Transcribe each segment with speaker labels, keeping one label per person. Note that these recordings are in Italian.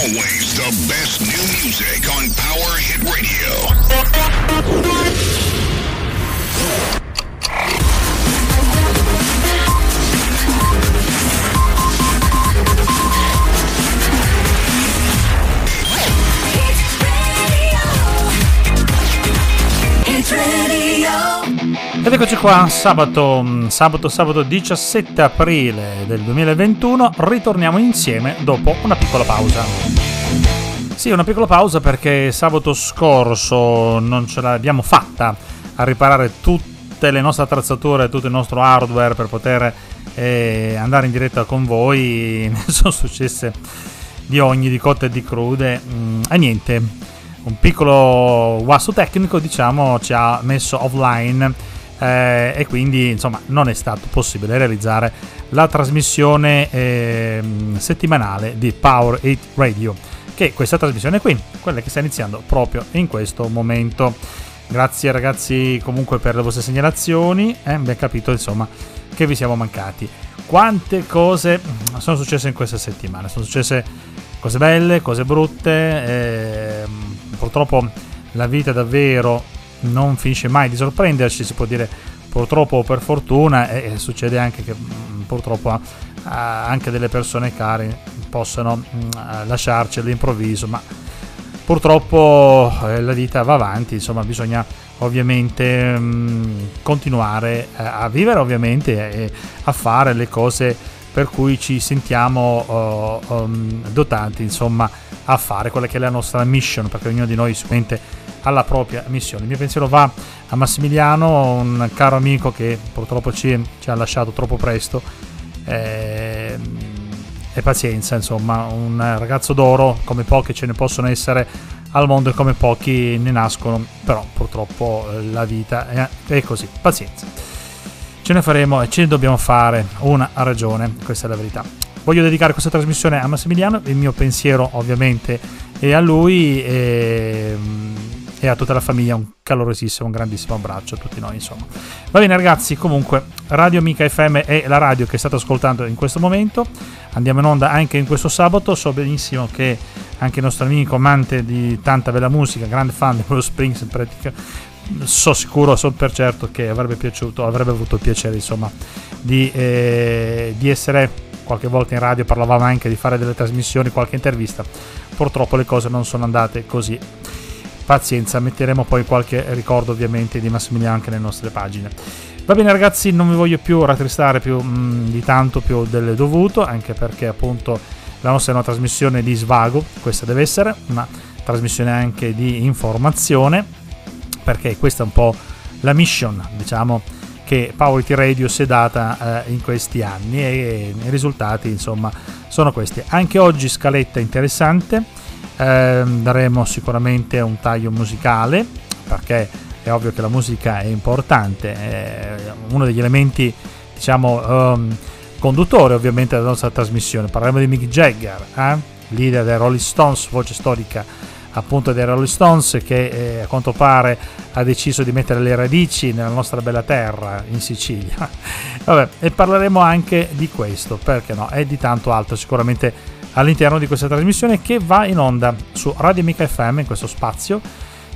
Speaker 1: Always the best new music on Power Hit Radio.
Speaker 2: Ed eccoci qua, sabato, mm, sabato, sabato 17 aprile del 2021, ritorniamo insieme dopo una piccola pausa. Sì, una piccola pausa perché sabato scorso non ce l'abbiamo fatta a riparare tutte le nostre attrezzature, tutto il nostro hardware per poter eh, andare in diretta con voi. Ne sono successe di ogni, di cotte e di crude. Mm, e niente, un piccolo guasto tecnico, diciamo, ci ha messo offline eh, e quindi insomma non è stato possibile realizzare la trasmissione eh, settimanale di Power 8 Radio che è questa trasmissione qui quella che sta iniziando proprio in questo momento. Grazie ragazzi comunque per le vostre segnalazioni eh, abbiamo capito insomma che vi siamo mancati. Quante cose sono successe in questa settimana? Sono successe cose belle cose brutte eh, purtroppo la vita davvero non finisce mai di sorprenderci, si può dire purtroppo o per fortuna, e, succede anche che mm, purtroppo anche delle persone care possano mm, lasciarci all'improvviso, ma purtroppo eh, la vita va avanti, insomma bisogna ovviamente mm, continuare a vivere ovviamente e a fare le cose per cui ci sentiamo uh, um, dotati insomma a fare quella che è la nostra mission perché ognuno di noi sicuramente alla propria missione. Il mio pensiero va a Massimiliano, un caro amico che purtroppo ci, ci ha lasciato troppo presto. Eh, e pazienza, insomma, un ragazzo d'oro, come pochi ce ne possono essere al mondo e come pochi ne nascono, però purtroppo eh, la vita è, è così, pazienza. Ce ne faremo e ce ne dobbiamo fare una ragione, questa è la verità. Voglio dedicare questa trasmissione a Massimiliano, il mio pensiero ovviamente è a lui e e a tutta la famiglia un calorosissimo, un grandissimo abbraccio a tutti noi, insomma. Va bene ragazzi, comunque Radio Amica FM è la radio che state ascoltando in questo momento. Andiamo in onda anche in questo sabato, so benissimo che anche il nostro amico amante di tanta bella musica, grande fan di Bruce Springs in pratica, so sicuro, so per certo che avrebbe piaciuto, avrebbe avuto il piacere insomma di, eh, di essere qualche volta in radio, parlavamo anche di fare delle trasmissioni, qualche intervista. Purtroppo le cose non sono andate così pazienza, metteremo poi qualche ricordo ovviamente di Massimiliano anche nelle nostre pagine. Va bene ragazzi, non vi voglio più rattristare più mh, mm, di tanto più del dovuto, anche perché appunto la nostra è una trasmissione di svago, questa deve essere, una trasmissione anche di informazione, perché questa è un po' la mission, diciamo, che Power Radio si è data eh, in questi anni e, e i risultati insomma sono questi. Anche oggi scaletta interessante eh, daremo sicuramente un taglio musicale perché è ovvio che la musica è importante, è uno degli elementi diciamo um, conduttori ovviamente della nostra trasmissione. Parleremo di Mick Jagger, eh? leader dei Rolling Stones, voce storica appunto dei Rolling Stones che eh, a quanto pare ha deciso di mettere le radici nella nostra bella terra in Sicilia. Vabbè, e parleremo anche di questo, perché no, e di tanto altro sicuramente all'interno di questa trasmissione che va in onda su Radio Amica FM in questo spazio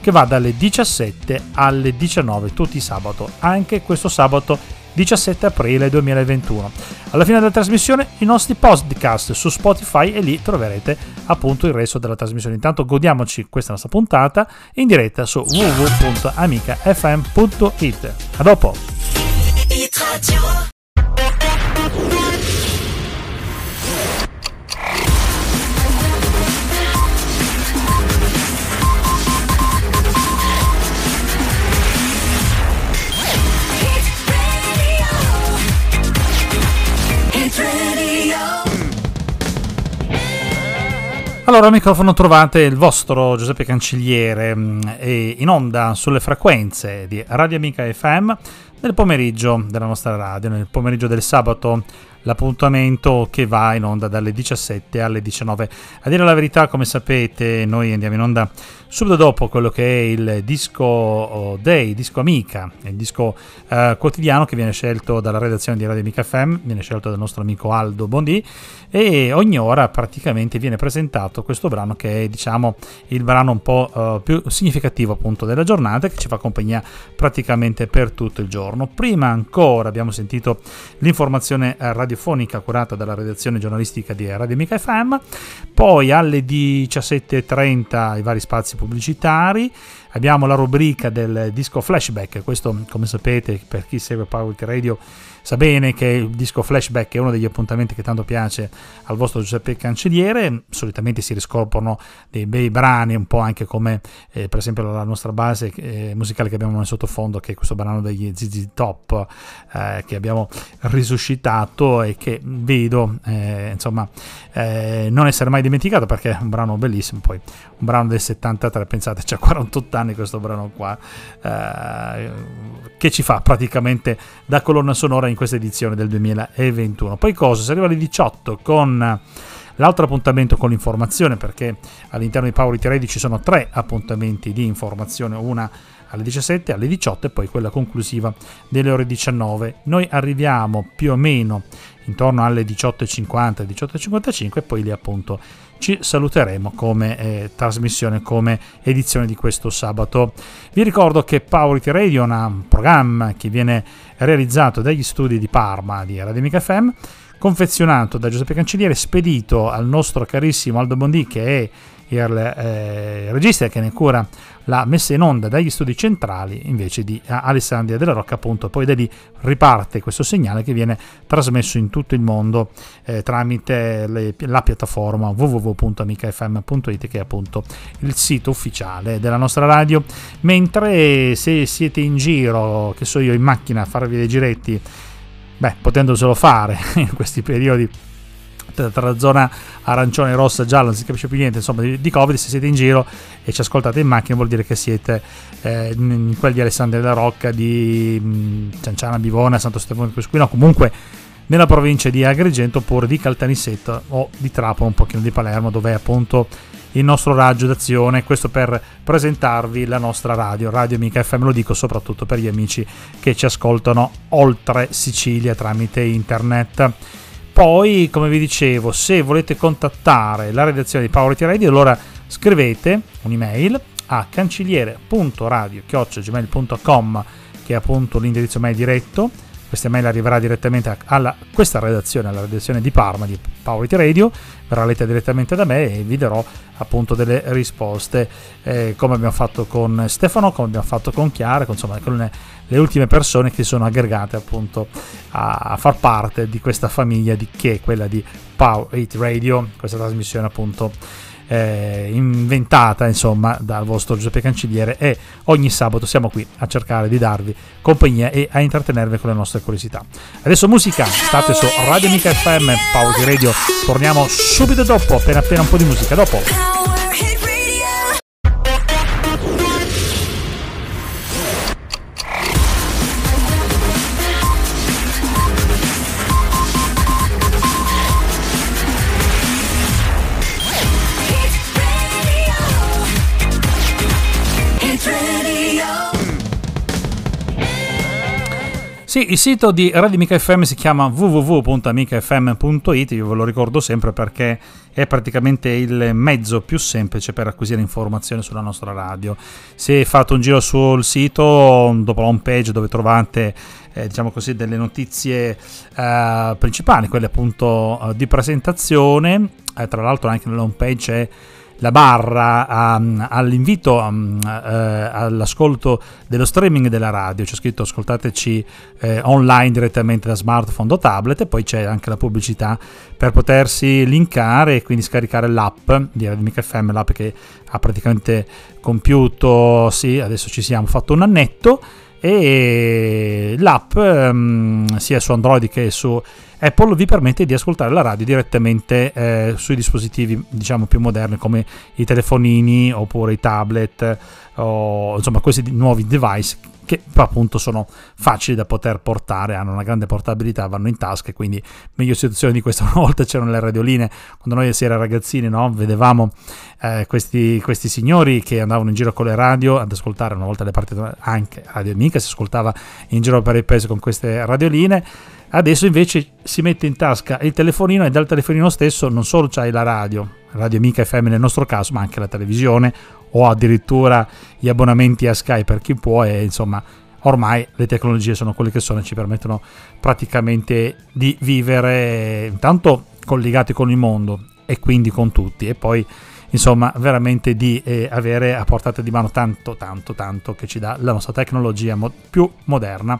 Speaker 2: che va dalle 17 alle 19 tutti i sabato, anche questo sabato 17 aprile 2021. Alla fine della trasmissione i nostri podcast su Spotify e lì troverete appunto il resto della trasmissione. Intanto godiamoci questa nostra puntata in diretta su www.amicafm.it. A dopo! Allora, al microfono trovate il vostro Giuseppe Cancelliere mm, in onda sulle frequenze di Radio Amica FM nel pomeriggio della nostra radio, nel pomeriggio del sabato l'appuntamento che va in onda dalle 17 alle 19. A dire la verità, come sapete, noi andiamo in onda subito dopo quello che è il disco oh, Day, disco Amica, il disco eh, quotidiano che viene scelto dalla redazione di Radio Amica FM, viene scelto dal nostro amico Aldo Bondi e ogni ora praticamente viene presentato questo brano che è diciamo il brano un po' uh, più significativo appunto della giornata che ci fa compagnia praticamente per tutto il giorno. Prima ancora abbiamo sentito l'informazione radiofonica curata dalla redazione giornalistica di Radio Amica FM, poi alle 17.30 i vari spazi pubblicitari, abbiamo la rubrica del disco flashback, questo come sapete per chi segue Power Radio sa bene che il disco flashback è uno degli appuntamenti che tanto piace al vostro Giuseppe Cancelliere, solitamente si riscoprono dei bei brani, un po' anche come eh, per esempio la nostra base eh, musicale che abbiamo nel sottofondo, che è questo brano degli ZZ Top eh, che abbiamo risuscitato e che vedo eh, insomma eh, non essere mai dimenticato perché è un brano bellissimo, poi un brano del 73, pensate, c'ha 48 anni questo brano qua, eh, che ci fa praticamente da colonna sonora in questa edizione del 2021. Poi cosa? Si arriva alle 18 con l'altro appuntamento con l'informazione perché all'interno di Power It Radio ci sono tre appuntamenti di informazione, una alle 17, alle 18 e poi quella conclusiva delle ore 19. Noi arriviamo più o meno intorno alle 18.50, 18.55 e poi lì appunto ci saluteremo come eh, trasmissione, come edizione di questo sabato. Vi ricordo che Power It Radio è un programma che viene realizzato dagli studi di Parma di Rademica FM, confezionato da Giuseppe Cancelliere, spedito al nostro carissimo Aldo Bondi che è il eh, regista che ne cura la messa in onda dagli studi centrali invece di Alessandria della Rocca appunto poi da lì riparte questo segnale che viene trasmesso in tutto il mondo eh, tramite le, la piattaforma www.amicafm.it che è appunto il sito ufficiale della nostra radio. Mentre se siete in giro che so io in macchina a farvi dei giretti beh potendoselo fare in questi periodi tra zona arancione, rossa, gialla, non si capisce più niente, insomma, di, di, Covid, se siete in giro e ci ascoltate in macchina vuol dire che siete eh, in quelli di Alessandria della Rocca, di mh, mm, Cianciana, Bivona, Santo Stefano di Quesquino, comunque nella provincia di Agrigento oppure di Caltanissetta o di Trapano, un pochino di Palermo, dove è appunto il nostro raggio d'azione, questo per presentarvi la nostra radio, Radio Amica FM, lo dico soprattutto per gli amici che ci ascoltano oltre Sicilia tramite internet. Poi, come vi dicevo, se volete contattare la redazione di Power Radio, allora scrivete un'email a cancelliere.radio.gmail.com che è appunto l'indirizzo mail diretto questa mail arriverà direttamente a questa redazione, alla redazione di Parma di Power Radio, verrà letta direttamente da me e vi darò appunto delle risposte. Eh, come abbiamo fatto con Stefano, come abbiamo fatto con Chiara, insomma con le, le, ultime persone che sono aggregate appunto a, a, far parte di questa famiglia di, che è quella di Power Radio, questa trasmissione appunto eh, inventata insomma dal vostro Giuseppe Cancelliere e ogni sabato siamo qui a cercare di darvi compagnia e a intrattenervi con le nostre curiosità. Adesso musica, state su Radio Mica FM, Power Radio, torniamo subito dopo, appena appena un po' di musica dopo. Sì, il sito di Radio Mica FM si chiama www.amicafm.it, io ve lo ricordo sempre perché è praticamente il mezzo più semplice per acquisire informazioni sulla nostra radio. Se fate un giro sul sito, dopo la home page dove trovate eh, diciamo così, delle notizie eh, principali, quelle appunto eh, di presentazione, eh, tra l'altro anche nella home page c'è la barra um, all'invito um, uh, all'ascolto dello streaming della radio, c'è scritto ascoltateci eh, online direttamente da smartphone o tablet e poi c'è anche la pubblicità per potersi linkare e quindi scaricare l'app di Radmic FM, l'app che ha praticamente compiuto, sì, adesso ci siamo, fatto un annetto e l'app um, sia su Android che su Apple vi permette di ascoltare la radio direttamente eh, sui dispositivi diciamo più moderni come i telefonini oppure i tablet o insomma questi nuovi device che appunto sono facili da poter portare, hanno una grande portabilità, vanno in tasca e quindi meglio situazione di questa. Una volta c'erano le radioline, quando noi si era ragazzini no? vedevamo eh, questi, questi, signori che andavano in giro con le radio ad ascoltare, una volta le partite anche Radio Amica si ascoltava in giro per il paese con queste radioline. Adesso invece si mette in tasca il telefonino e dal telefonino stesso non solo c'hai la radio, Radio Amica FM nel nostro caso, ma anche la televisione o addirittura gli abbonamenti a Sky per chi può e insomma ormai le tecnologie sono quelle che sono e ci permettono praticamente di vivere intanto collegati con il mondo e quindi con tutti e poi insomma veramente di eh, avere a portata di mano tanto tanto tanto che ci dà la nostra tecnologia mo- più moderna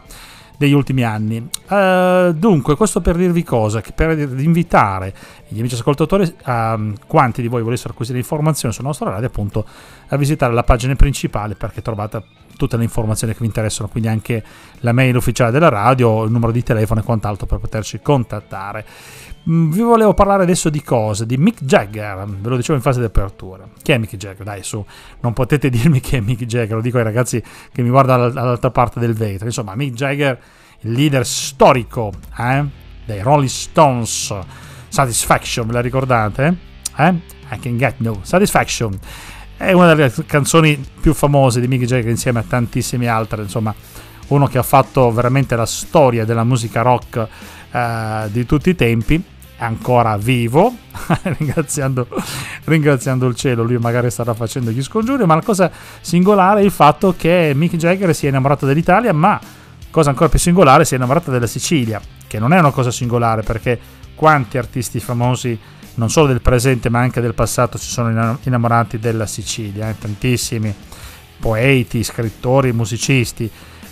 Speaker 2: degli ultimi anni. Uh, dunque, questo per dirvi cosa, per invitare gli amici ascoltatori, uh, quanti di voi volessero acquisire informazioni sul nostro radio, appunto, a visitare la pagina principale perché trovate tutte le informazioni che vi interessano, quindi anche la mail ufficiale della radio, il numero di telefono e quant'altro per poterci contattare. Mm, vi volevo parlare adesso di cosa? Di Mick Jagger, ve lo dicevo in fase di apertura. Chi è Mick Jagger? Dai, su, non potete dirmi chi è Mick Jagger, lo dico ai ragazzi che mi guardano dall'altra parte del vetro. Insomma, Mick Jagger, il leader storico eh, dei Rolling Stones, Satisfaction, ve la ricordate? Eh? I can get no satisfaction. È una delle canzoni più famose di Mick Jagger insieme a tantissime altre, insomma, uno che ha fatto veramente la storia della musica rock eh, di tutti i tempi ancora vivo, ringraziando, ringraziando, il cielo, lui magari starà facendo gli scongiuri, ma la cosa singolare è il fatto che Mick Jagger si è innamorato dell'Italia, ma cosa ancora più singolare, si è innamorato della Sicilia, che non è una cosa singolare perché quanti artisti famosi, non solo del presente ma anche del passato, si sono innamorati della Sicilia, eh? tantissimi poeti, scrittori, musicisti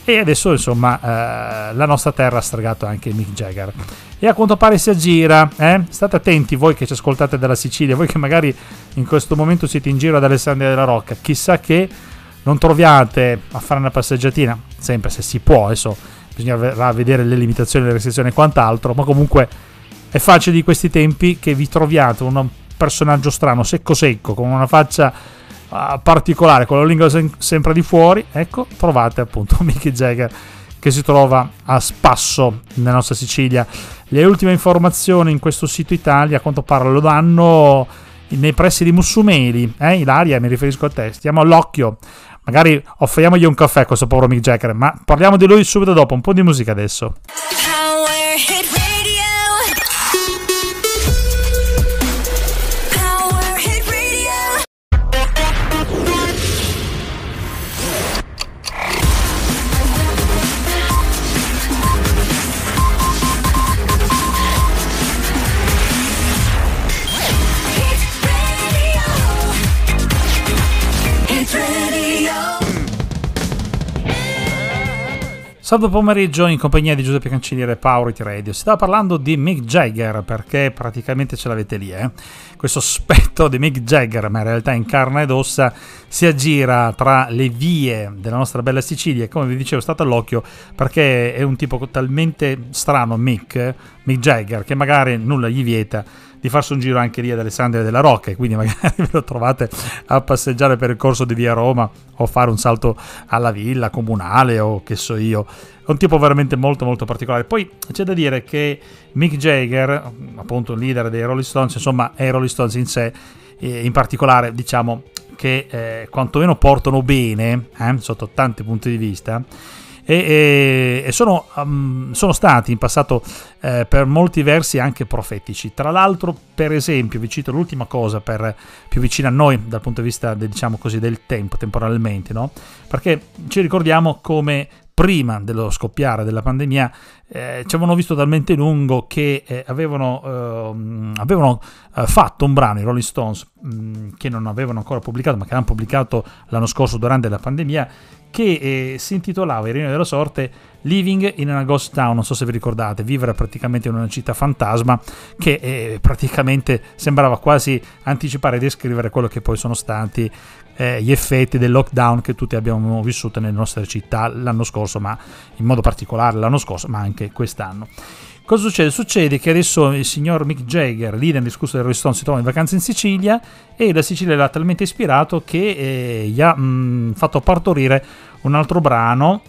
Speaker 2: e adesso insomma eh, la nostra terra ha stregato anche Mick Jagger e a quanto pare si aggira eh? state attenti voi che ci ascoltate dalla Sicilia voi che magari in questo momento siete in giro ad Alessandria della Rocca chissà che non troviate a fare una passeggiatina sempre se si può adesso bisognerà vedere le limitazioni le restrizioni e quant'altro ma comunque è facile di questi tempi che vi troviate un personaggio strano secco secco con una faccia particolare con la lingua sem- sempre di fuori, ecco, trovate appunto Mickey Jagger che si trova a spasso nella nostra Sicilia. Le ultime informazioni in questo sito Italia, a quanto pare, lo danno nei pressi di Mussumeli. Eh, Ilaria, mi riferisco a te. Stiamo all'occhio. Magari offriamogli un caffè a questo povero Mick Jagger, ma parliamo di lui subito dopo. Un po' di musica adesso. Sabato pomeriggio in compagnia di Giuseppe Cancelliere Powerity Radio. Si stava parlando di Mick Jagger perché praticamente ce l'avete lì, eh? Questo spettro di Mick Jagger, ma in realtà in carne ed ossa, si aggira tra le vie della nostra bella Sicilia. E come vi dicevo, state all'occhio perché è un tipo talmente strano, Mick, Mick Jagger, che magari nulla gli vieta di farsi un giro anche lì ad Alessandria della Rocca quindi magari ve lo trovate a passeggiare per il corso di via Roma o fare un salto alla villa comunale o che so io. È un tipo veramente molto molto particolare. Poi c'è da dire che Mick Jagger, appunto il leader dei Rolling Stones, insomma, e i Rolling Stones in sé, in particolare diciamo che eh, quantomeno portano bene eh, sotto tanti punti di vista e, e, e sono, um, sono, stati in passato eh, per molti versi anche profetici. Tra l'altro, per esempio, vi cito l'ultima cosa per, più vicina a noi dal punto di vista de, diciamo così, del tempo, temporalmente, no? perché ci ricordiamo come prima dello scoppiare della pandemia eh, ci avevano visto talmente lungo che eh, avevano, eh, avevano fatto un brano, i Rolling Stones, mh, mm, che non avevano ancora pubblicato, ma che hanno pubblicato l'anno scorso durante la pandemia, che eh, si intitolava Ironia della sorte Living in a Ghost Town, non so se vi ricordate, vivere praticamente in una città fantasma che eh, praticamente sembrava quasi anticipare e descrivere quello che poi sono stati eh, gli effetti del lockdown che tutti abbiamo vissuto nelle nostre città l'anno scorso, ma in modo particolare l'anno scorso, ma anche quest'anno. Cosa succede? Succede che adesso il signor Mick Jagger, leader indiscusso del Rolling si trova in vacanza in Sicilia e la Sicilia l'ha talmente ispirato che eh, gli ha mh, fatto partorire un altro brano.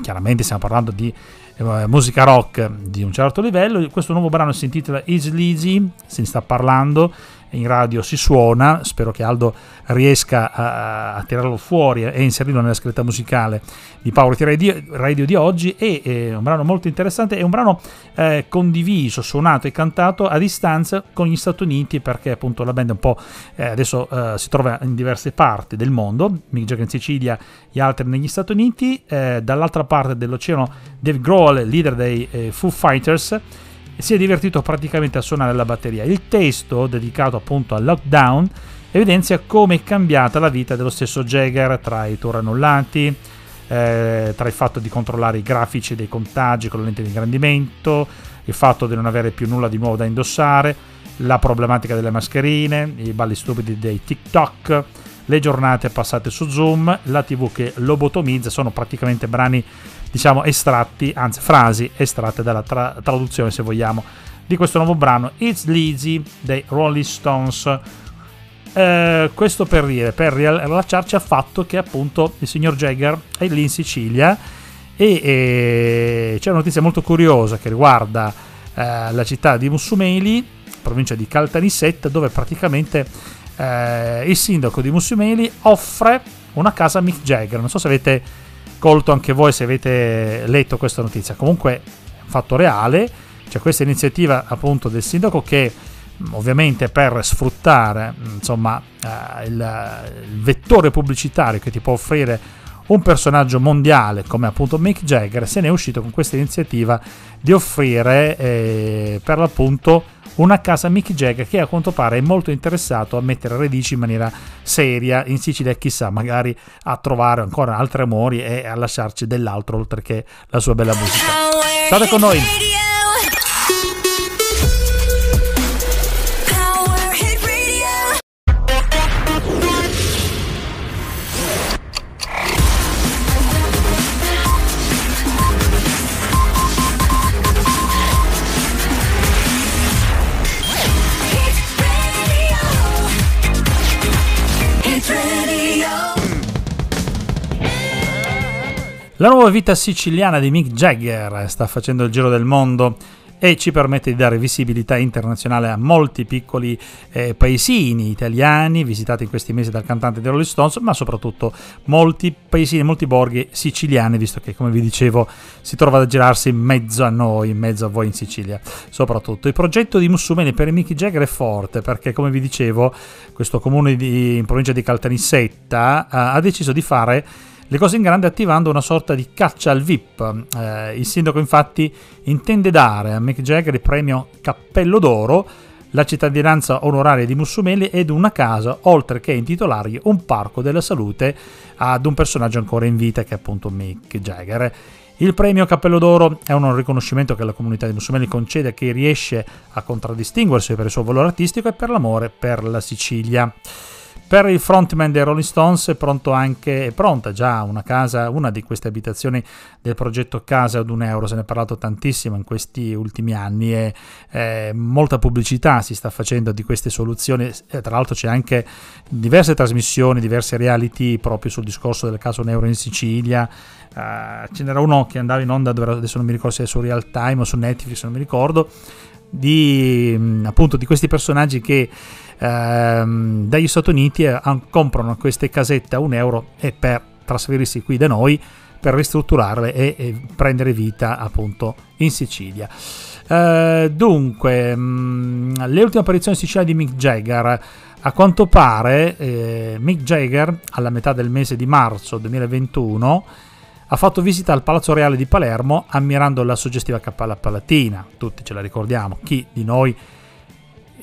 Speaker 2: Chiaramente stiamo parlando di eh, musica rock di un certo livello. Questo nuovo brano si intitola Easy Easy, se ne sta parlando in radio si suona, spero che Aldo riesca a, a tirarlo fuori e inserirlo nella scritta musicale di Power Radio, Radio di oggi. È, è, un brano molto interessante, è un brano eh, condiviso, suonato e cantato a distanza con gli Stati Uniti perché appunto la band un po' eh, adesso eh, si trova in diverse parti del mondo, Mick Jagger in Sicilia, gli altri negli Stati Uniti, eh, dall'altra parte dell'oceano Dave Grohl, leader dei eh, Foo Fighters, si è divertito praticamente a suonare la batteria. Il testo, dedicato appunto al lockdown, evidenzia come è cambiata la vita dello stesso Jagger tra i tour annullati, eh, tra il fatto di controllare i grafici dei contagi con la lente di ingrandimento, il fatto di non avere più nulla di nuovo da indossare, la problematica delle mascherine, i balli stupidi dei TikTok, le giornate passate su Zoom, la TV che lobotomizza, sono praticamente brani diciamo estratti, anzi frasi estratte dalla tra- traduzione se vogliamo di questo nuovo brano It's Lizzy dei Rolling Stones. Eh, questo per dire, per riallacciarci al fatto che appunto il signor Jagger è lì in Sicilia e, e c'è una notizia molto curiosa che riguarda eh, la città di Mussumeli, provincia di Caltanissetta, dove praticamente eh, il sindaco di Mussumeli offre una casa a Mick Jagger. Non so se avete colto anche voi se avete letto questa notizia. Comunque fatto reale, c'è questa iniziativa appunto del sindaco che ovviamente per sfruttare insomma eh, il, il, vettore pubblicitario che ti può offrire un personaggio mondiale come appunto Mick Jagger se ne è uscito con questa iniziativa di offrire eh, per l'appunto una casa Mick Jagger che a quanto pare è molto interessato a mettere radici in maniera seria in Sicilia e chissà magari a trovare ancora altri amori e a lasciarci dell'altro oltre che la sua bella musica. State con noi! La nuova vita siciliana di Mick Jagger sta facendo il giro del mondo e ci permette di dare visibilità internazionale a molti piccoli eh, paesini italiani visitati in questi mesi dal cantante dei Rolling Stones, ma soprattutto molti paesini, molti borghi siciliani, visto che come vi dicevo si trova a girarsi in mezzo a noi, in mezzo a voi in Sicilia. Soprattutto il progetto di Mussumeni per Mick Jagger è forte perché come vi dicevo questo comune di, in provincia di Caltanissetta ha deciso di fare le cose in grande attivando una sorta di caccia al VIP. Eh, il sindaco infatti intende dare a Mick Jagger il premio Cappello d'Oro, la cittadinanza onoraria di Mussumeli ed una casa, oltre che intitolargli un parco della salute ad un personaggio ancora in vita che è appunto Mick Jagger. Il premio Cappello d'Oro è un riconoscimento che la comunità di Mussumeli concede a chi riesce a contraddistinguersi per il suo valore artistico e per l'amore per la Sicilia. Per il frontman dei Rolling Stones è, anche, è pronta già una casa, una di queste abitazioni del progetto Casa ad un euro, se ne è parlato tantissimo in questi ultimi anni e eh, molta pubblicità si sta facendo di queste soluzioni, e tra l'altro c'è anche diverse trasmissioni, diverse reality proprio sul discorso del caso un euro in Sicilia, uh, ce n'era uno che andava in onda, adesso non mi ricordo se è su Real Time o su Netflix, non mi ricordo, di appunto di questi personaggi che ehm, dagli Stati Uniti eh, comprano queste casette a un euro e per trasferirsi qui da noi per ristrutturarle e, e prendere vita appunto in Sicilia. Uh, dunque, mh, mm, le ultime apparizioni in Sicilia di Mick Jagger. A quanto pare, eh, Mick Jagger, alla metà del mese di marzo 2021, ha fatto visita al Palazzo Reale di Palermo ammirando la suggestiva Cappella Palatina. Tutti ce la ricordiamo, chi di noi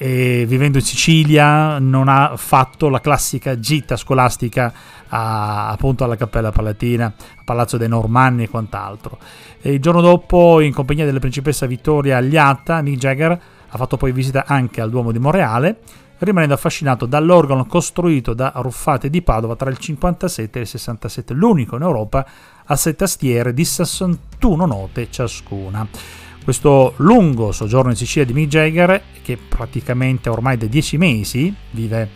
Speaker 2: e vivendo in Sicilia non ha fatto la classica gita scolastica a, appunto alla Cappella Palatina, a Palazzo dei Normanni e quant'altro. E il giorno dopo, in compagnia della principessa Vittoria Agliata, Mick Jagger ha fatto poi visita anche al Duomo di Monreale, rimanendo affascinato dall'organo costruito da Ruffate di Padova tra il 57 e il 67, l'unico in Europa a sei tastiere di 61 note ciascuna. Questo lungo soggiorno in Sicilia di Mick Jagger, che praticamente ormai da dieci mesi vive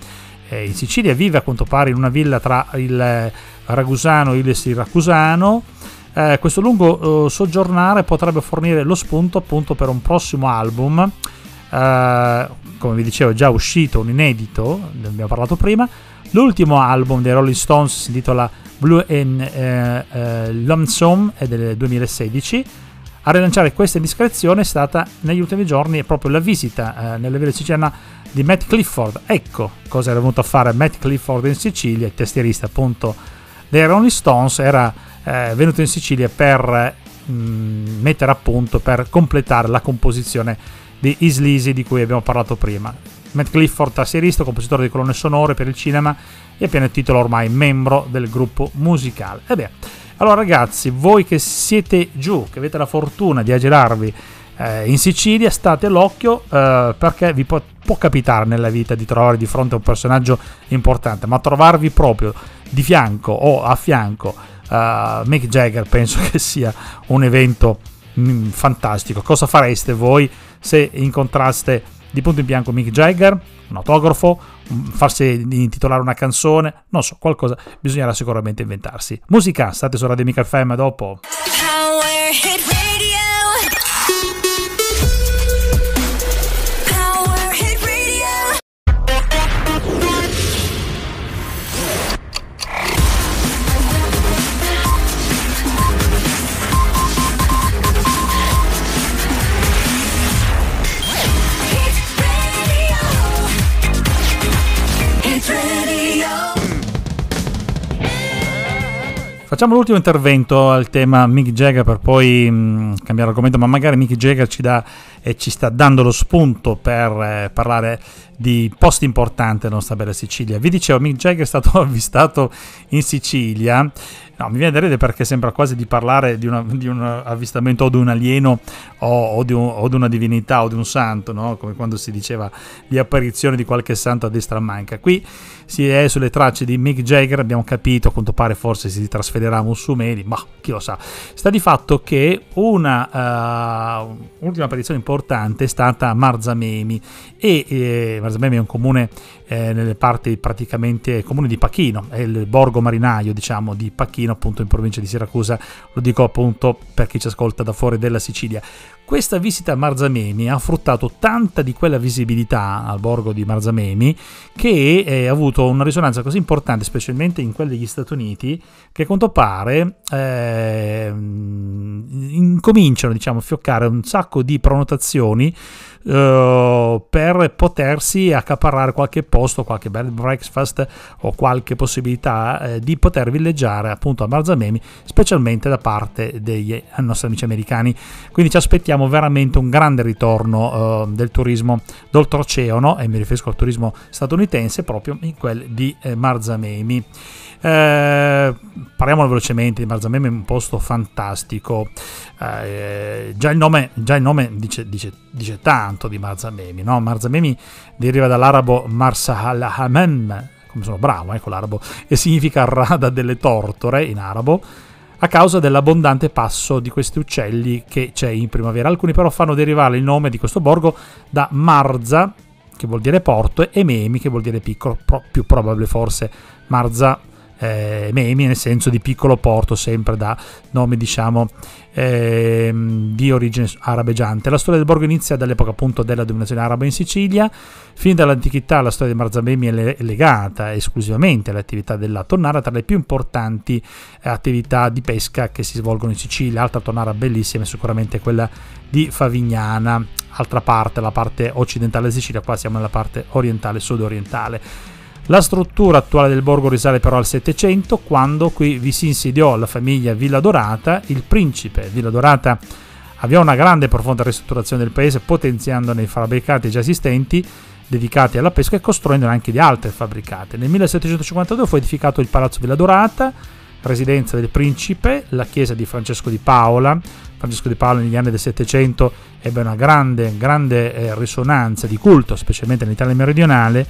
Speaker 2: eh, in Sicilia, vive a quanto pare in una villa tra il Ragusano e il Siracusano. Eh, questo lungo eh, soggiornare potrebbe fornire lo spunto appunto per un prossimo album. Eh, come vi dicevo, è già uscito un inedito, ne abbiamo parlato prima. L'ultimo album dei Rolling Stones si intitola Blue and eh, eh, Lonesome, è del 2016 a rilanciare questa indiscrezione è stata negli ultimi giorni proprio la visita eh, nella Villa Siciliana di Matt Clifford. Ecco cosa era venuto a fare Matt Clifford in Sicilia, il tastierista appunto dei Rolling Stones, era eh, venuto in Sicilia per mh, mm, mettere a punto, per completare la composizione di Isleasy di cui abbiamo parlato prima. Matt Clifford, tastierista, compositore di colonne sonore per il cinema e a pieno titolo ormai membro del gruppo musicale. E beh, allora ragazzi, voi che siete giù, che avete la fortuna di aggirarvi eh, in Sicilia, state all'occhio eh, perché vi può, può, capitare nella vita di trovare di fronte a un personaggio importante, ma trovarvi proprio di fianco o a fianco uh, Mick Jagger penso che sia un evento mh, mm, fantastico. Cosa fareste voi se incontraste di punto in bianco Mick Jagger? Un autografo? farsi intitolare una canzone, non so, qualcosa bisognerà sicuramente inventarsi. Musica, state su Radio Mica FM dopo. Power Facciamo l'ultimo intervento al tema Mick Jagger per poi mh, mm, cambiare argomento, ma magari Mick Jagger ci, dà, e ci sta dando lo spunto per eh, parlare di posti importanti della nostra bella Sicilia. Vi dicevo, Mick Jagger è stato avvistato in Sicilia No, mi viene da ridere perché sembra quasi di parlare di, una, di un avvistamento o di un alieno o, o, di un, o, di una divinità o di un santo, no? come quando si diceva di apparizione di qualche santo a destra manca. Qui si è sulle tracce di Mick Jagger, abbiamo capito, a quanto pare forse si trasferirà a Musumeli, ma chi lo sa. Sta di fatto che una uh, ultima apparizione importante è stata a Marzamemi e eh, Marzamemi è un comune eh, nelle parti praticamente comune di Pachino, è il borgo marinaio diciamo di Pachino appunto in provincia di Siracusa, lo dico appunto per chi ci ascolta da fuori della Sicilia. Questa visita a Marzamemi ha fruttato tanta di quella visibilità al borgo di Marzamemi che eh, ha avuto una risonanza così importante, specialmente in quelli degli Stati Uniti, che a quanto pare eh, incominciano diciamo, a fioccare un sacco di prenotazioni uh, per potersi accaparrare qualche posto, qualche bel breakfast o qualche possibilità eh, di poter villeggiare appunto a Marzamemi, specialmente da parte dei nostri amici americani. Quindi ci aspettiamo veramente un grande ritorno uh, del turismo d'oltreoceano, e mi riferisco al turismo statunitense, proprio in quel di eh, Marzamemi. Eh, parliamo velocemente di Marzamemi, è un posto fantastico. Eh, già il nome, già il nome dice, dice, dice, tanto di Marzamemi. No? Marzamemi deriva dall'arabo Marsahalahamem, come sono bravo eh, con l'arabo, e significa rada delle tortore in arabo a causa dell'abbondante passo di questi uccelli che c'è in primavera. Alcuni però fanno derivare il nome di questo borgo da Marza, che vuol dire porto, e Memi, che vuol dire piccolo, più probabile forse Marza eh, Memi nel senso di piccolo porto, sempre da nome diciamo eh, di origine arabeggiante. La storia del borgo inizia dall'epoca appunto della dominazione araba in Sicilia, fin dall'antichità la storia di Marzamemi è legata esclusivamente all'attività della tonnara, tra le più importanti eh, attività di pesca che si svolgono in Sicilia. Altra tonnara bellissima è sicuramente quella di Favignana, altra parte, la parte occidentale di Sicilia, qua siamo nella parte orientale, sud-orientale. La struttura attuale del borgo risale però al Settecento, quando qui vi si insediò la famiglia Villa Dorata. Il principe Villa Dorata avviò una grande e profonda ristrutturazione del paese, potenziandone i fabbricati già esistenti dedicati alla pesca e costruendone anche di altre fabbricate. Nel 1752 fu edificato il Palazzo Villa Dorata, residenza del principe, la chiesa di Francesco di Paola. Francesco di Paola negli anni del Settecento ebbe una grande, grande eh, risonanza di culto, specialmente nell'Italia meridionale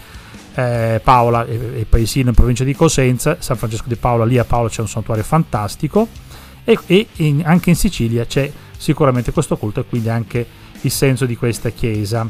Speaker 2: eh, Paola e, e paesino in provincia di Cosenza, San Francesco di Paola, lì a Paola c'è un santuario fantastico e, e in, anche in Sicilia c'è sicuramente questo culto e quindi anche il senso di questa chiesa.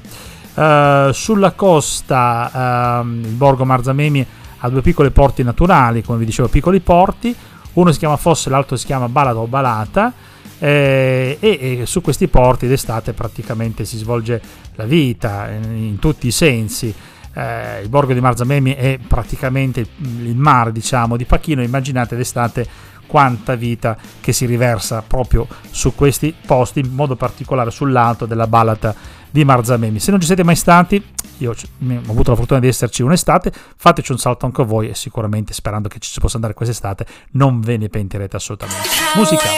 Speaker 2: Uh, sulla costa uh, il borgo Marzamemi ha due piccole porti naturali, come vi dicevo, piccoli porti, uno si chiama Fosse, l'altro si chiama Balata o Balata. Eh, e, e, su questi porti d'estate praticamente si svolge la vita in, in tutti i sensi. Eh, il borgo di Marzamemi è praticamente il mare diciamo di Pachino immaginate d'estate quanta vita che si riversa proprio su questi posti in modo particolare sull'alto della Balata di Marzamemi se non ci siete mai stati io ho avuto la fortuna di esserci un'estate, fateci un salto anche voi e sicuramente sperando che ci si possa andare quest'estate non ve ne pentirete assolutamente. Musica.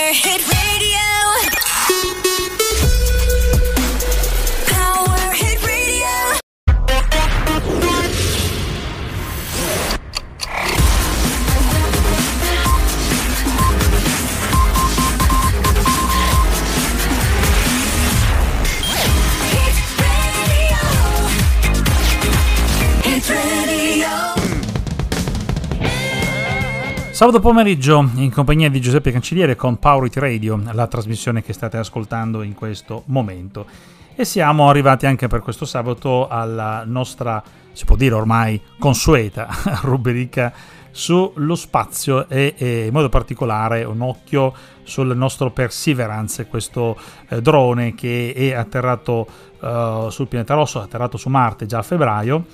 Speaker 2: Sabato pomeriggio in compagnia di Giuseppe Cancelliere con Power It Radio, la trasmissione che state ascoltando in questo momento. E siamo arrivati anche per questo sabato alla nostra, si può dire ormai consueta, rubrica sullo spazio e, e, in modo particolare un occhio sul nostro Perseverance, questo eh, drone che è atterrato uh, sul pianeta rosso, atterrato su Marte già a febbraio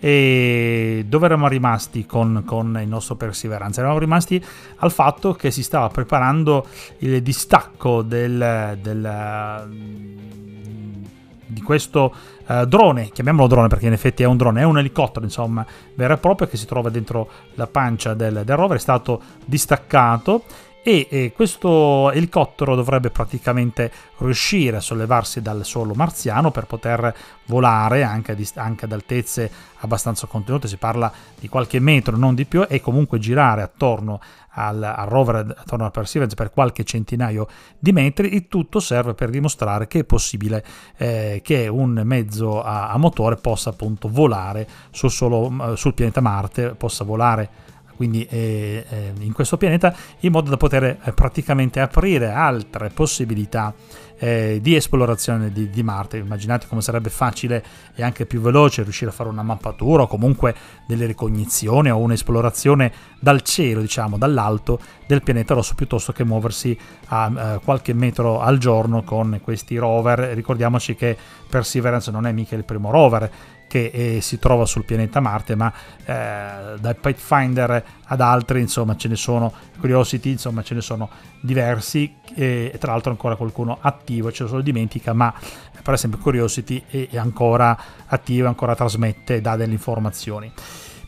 Speaker 2: e dove eravamo rimasti con, con, il nostro Perseverance? Eravamo rimasti al fatto che si stava preparando il distacco del, del, di questo uh, drone, chiamiamolo drone perché in effetti è un drone, è un elicottero insomma vero e proprio che si trova dentro la pancia del, del rover, è stato distaccato e questo elicottero dovrebbe praticamente riuscire a sollevarsi dal suolo marziano per poter volare anche, dist- anche ad altezze abbastanza contenute, si parla di qualche metro, non di più, e comunque girare attorno al, al rover, attorno al Perseverance per qualche centinaio di metri. Il tutto serve per dimostrare che è possibile eh, che un mezzo a, a, motore possa appunto volare sul, solo, sul pianeta Marte, possa volare quindi eh, eh, in questo pianeta, in modo da poter eh, praticamente aprire altre possibilità eh, di esplorazione di, di, Marte. Immaginate come sarebbe facile e anche più veloce riuscire a fare una mappatura o comunque delle ricognizioni o un'esplorazione dal cielo, diciamo, dall'alto del pianeta rosso piuttosto che muoversi a eh, qualche metro al giorno con questi rover. Ricordiamoci che Perseverance non è mica il primo rover che eh, si trova sul pianeta Marte, ma eh, dal Pathfinder ad altri, insomma, ce ne sono, Curiosity, insomma, ce ne sono diversi, e tra l'altro ancora qualcuno attivo, ce lo solo dimentica, ma per esempio Curiosity è ancora attivo, ancora trasmette, dà delle informazioni.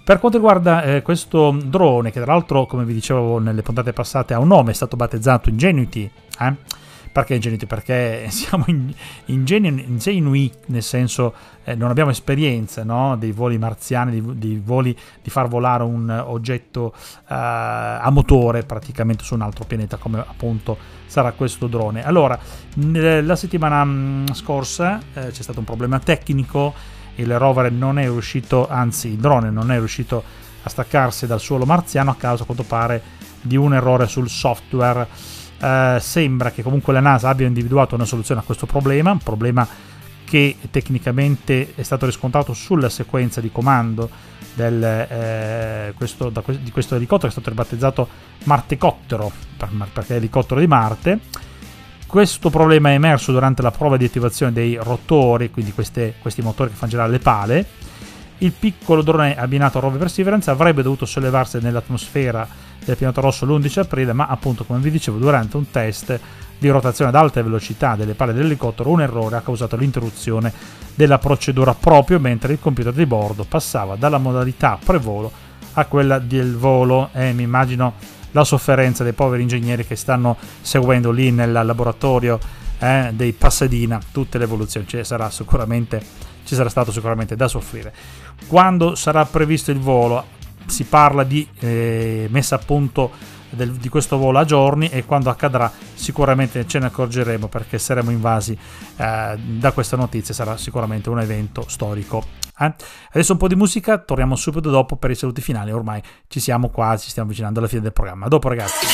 Speaker 2: Per quanto riguarda eh, questo drone, che tra l'altro, come vi dicevo nelle puntate passate, ha un nome, è stato battezzato Ingenuity, eh? Perché ingenuiti? Perché siamo ingenu- ingenui, nel senso eh, non abbiamo esperienza no? dei voli marziani, dei, voli di far volare un oggetto eh, a motore praticamente su un altro pianeta come appunto sarà questo drone. Allora, la settimana mm, scorsa eh, c'è stato un problema tecnico, il rover non è riuscito, anzi il drone non è riuscito a staccarsi dal suolo marziano a causa a quanto pare di un errore sul software eh, sembra che comunque la NASA abbia individuato una soluzione a questo problema, un problema che tecnicamente è stato riscontrato sulla sequenza di comando del, eh, questo, da, di questo elicottero che è stato ribattezzato Martecottero, perché è l'elicottero di Marte. Questo problema è emerso durante la prova di attivazione dei rotori, quindi queste, questi motori che fanno girare le pale. Il piccolo drone abbinato a rover Perseverance avrebbe dovuto sollevarsi nell'atmosfera del pianeta rosso l'11 aprile, ma appunto come vi dicevo durante un test di rotazione ad alta velocità delle pale dell'elicottero un errore ha causato l'interruzione della procedura proprio mentre il computer di bordo passava dalla modalità prevolo a quella del volo. E mi immagino la sofferenza dei poveri ingegneri che stanno seguendo lì nel laboratorio eh, dei Passadina tutte le evoluzioni. Ci sarà sicuramente ci sarà stato sicuramente da soffrire. Quando sarà previsto il volo si parla di eh, messa a punto del, di questo volo a giorni e quando accadrà sicuramente ce ne accorgeremo perché saremo invasi eh, da questa notizia, sarà sicuramente un evento storico. Eh? Adesso un po' di musica, torniamo subito dopo per i saluti finali, ormai ci siamo quasi, stiamo avvicinando alla fine del programma. A dopo ragazzi.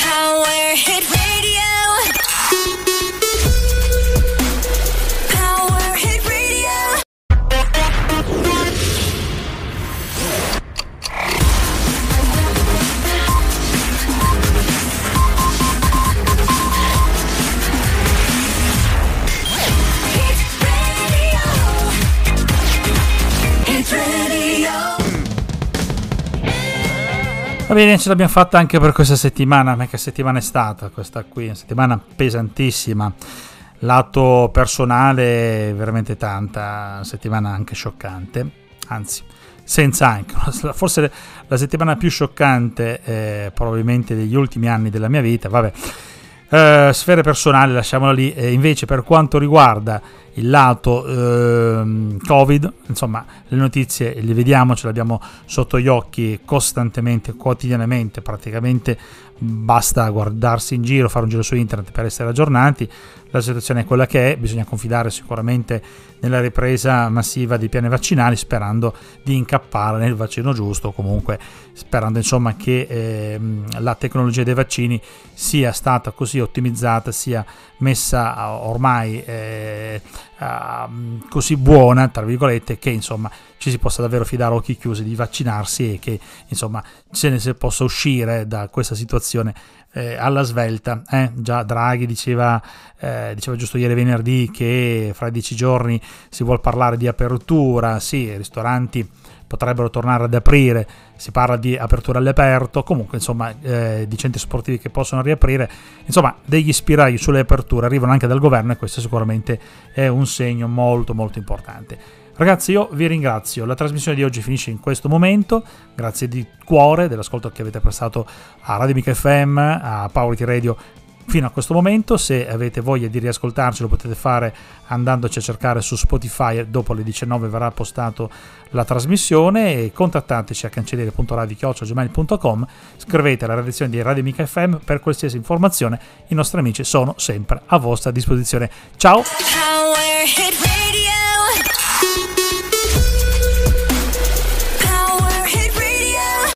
Speaker 2: Va bene, ce l'abbiamo fatta anche per questa settimana. Ma che settimana è stata questa qui? Una settimana pesantissima. Lato personale, veramente tanta. Settimana anche scioccante. Anzi, senza anche. Forse la settimana più scioccante, eh, probabilmente degli ultimi anni della mia vita. Vabbè. Uh, sfere personali, lasciamola lì. E invece, per quanto riguarda il lato eh, Covid, insomma, le notizie le vediamo, ce le abbiamo sotto gli occhi costantemente, quotidianamente, praticamente basta guardarsi in giro, fare un giro su internet per essere aggiornati. La situazione è quella che è, bisogna confidare sicuramente nella ripresa massiva dei piani vaccinali sperando di incappare nel vaccino giusto, comunque sperando insomma che eh, la tecnologia dei vaccini sia stata così ottimizzata, sia messa ormai eh, uh, così buona, tra virgolette, che insomma ci si possa davvero fidare a occhi chiusi di vaccinarsi e che insomma se ne si possa uscire da questa situazione eh, alla svelta. Eh? Già Draghi diceva, eh, diceva giusto ieri venerdì che fra dieci giorni si vuole parlare di apertura, sì, ristoranti potrebbero tornare ad aprire, si parla di apertura all'aperto, comunque insomma eh, di centri sportivi che possono riaprire, insomma degli spiragli sulle aperture arrivano anche dal governo e questo sicuramente è un segno molto molto importante. Ragazzi, io vi ringrazio. La trasmissione di oggi finisce in questo momento. Grazie di cuore dell'ascolto che avete prestato a Radio Mica FM, a Powerity Radio fino a questo momento. Se avete voglia di riascoltarci lo potete fare andandoci a cercare su Spotify. Dopo le 19 verrà postato la trasmissione e contattateci a cancelliere.radio.gmail.com Scrivete la redazione di Radio Mica FM per qualsiasi informazione. I nostri amici sono sempre a vostra disposizione. Ciao!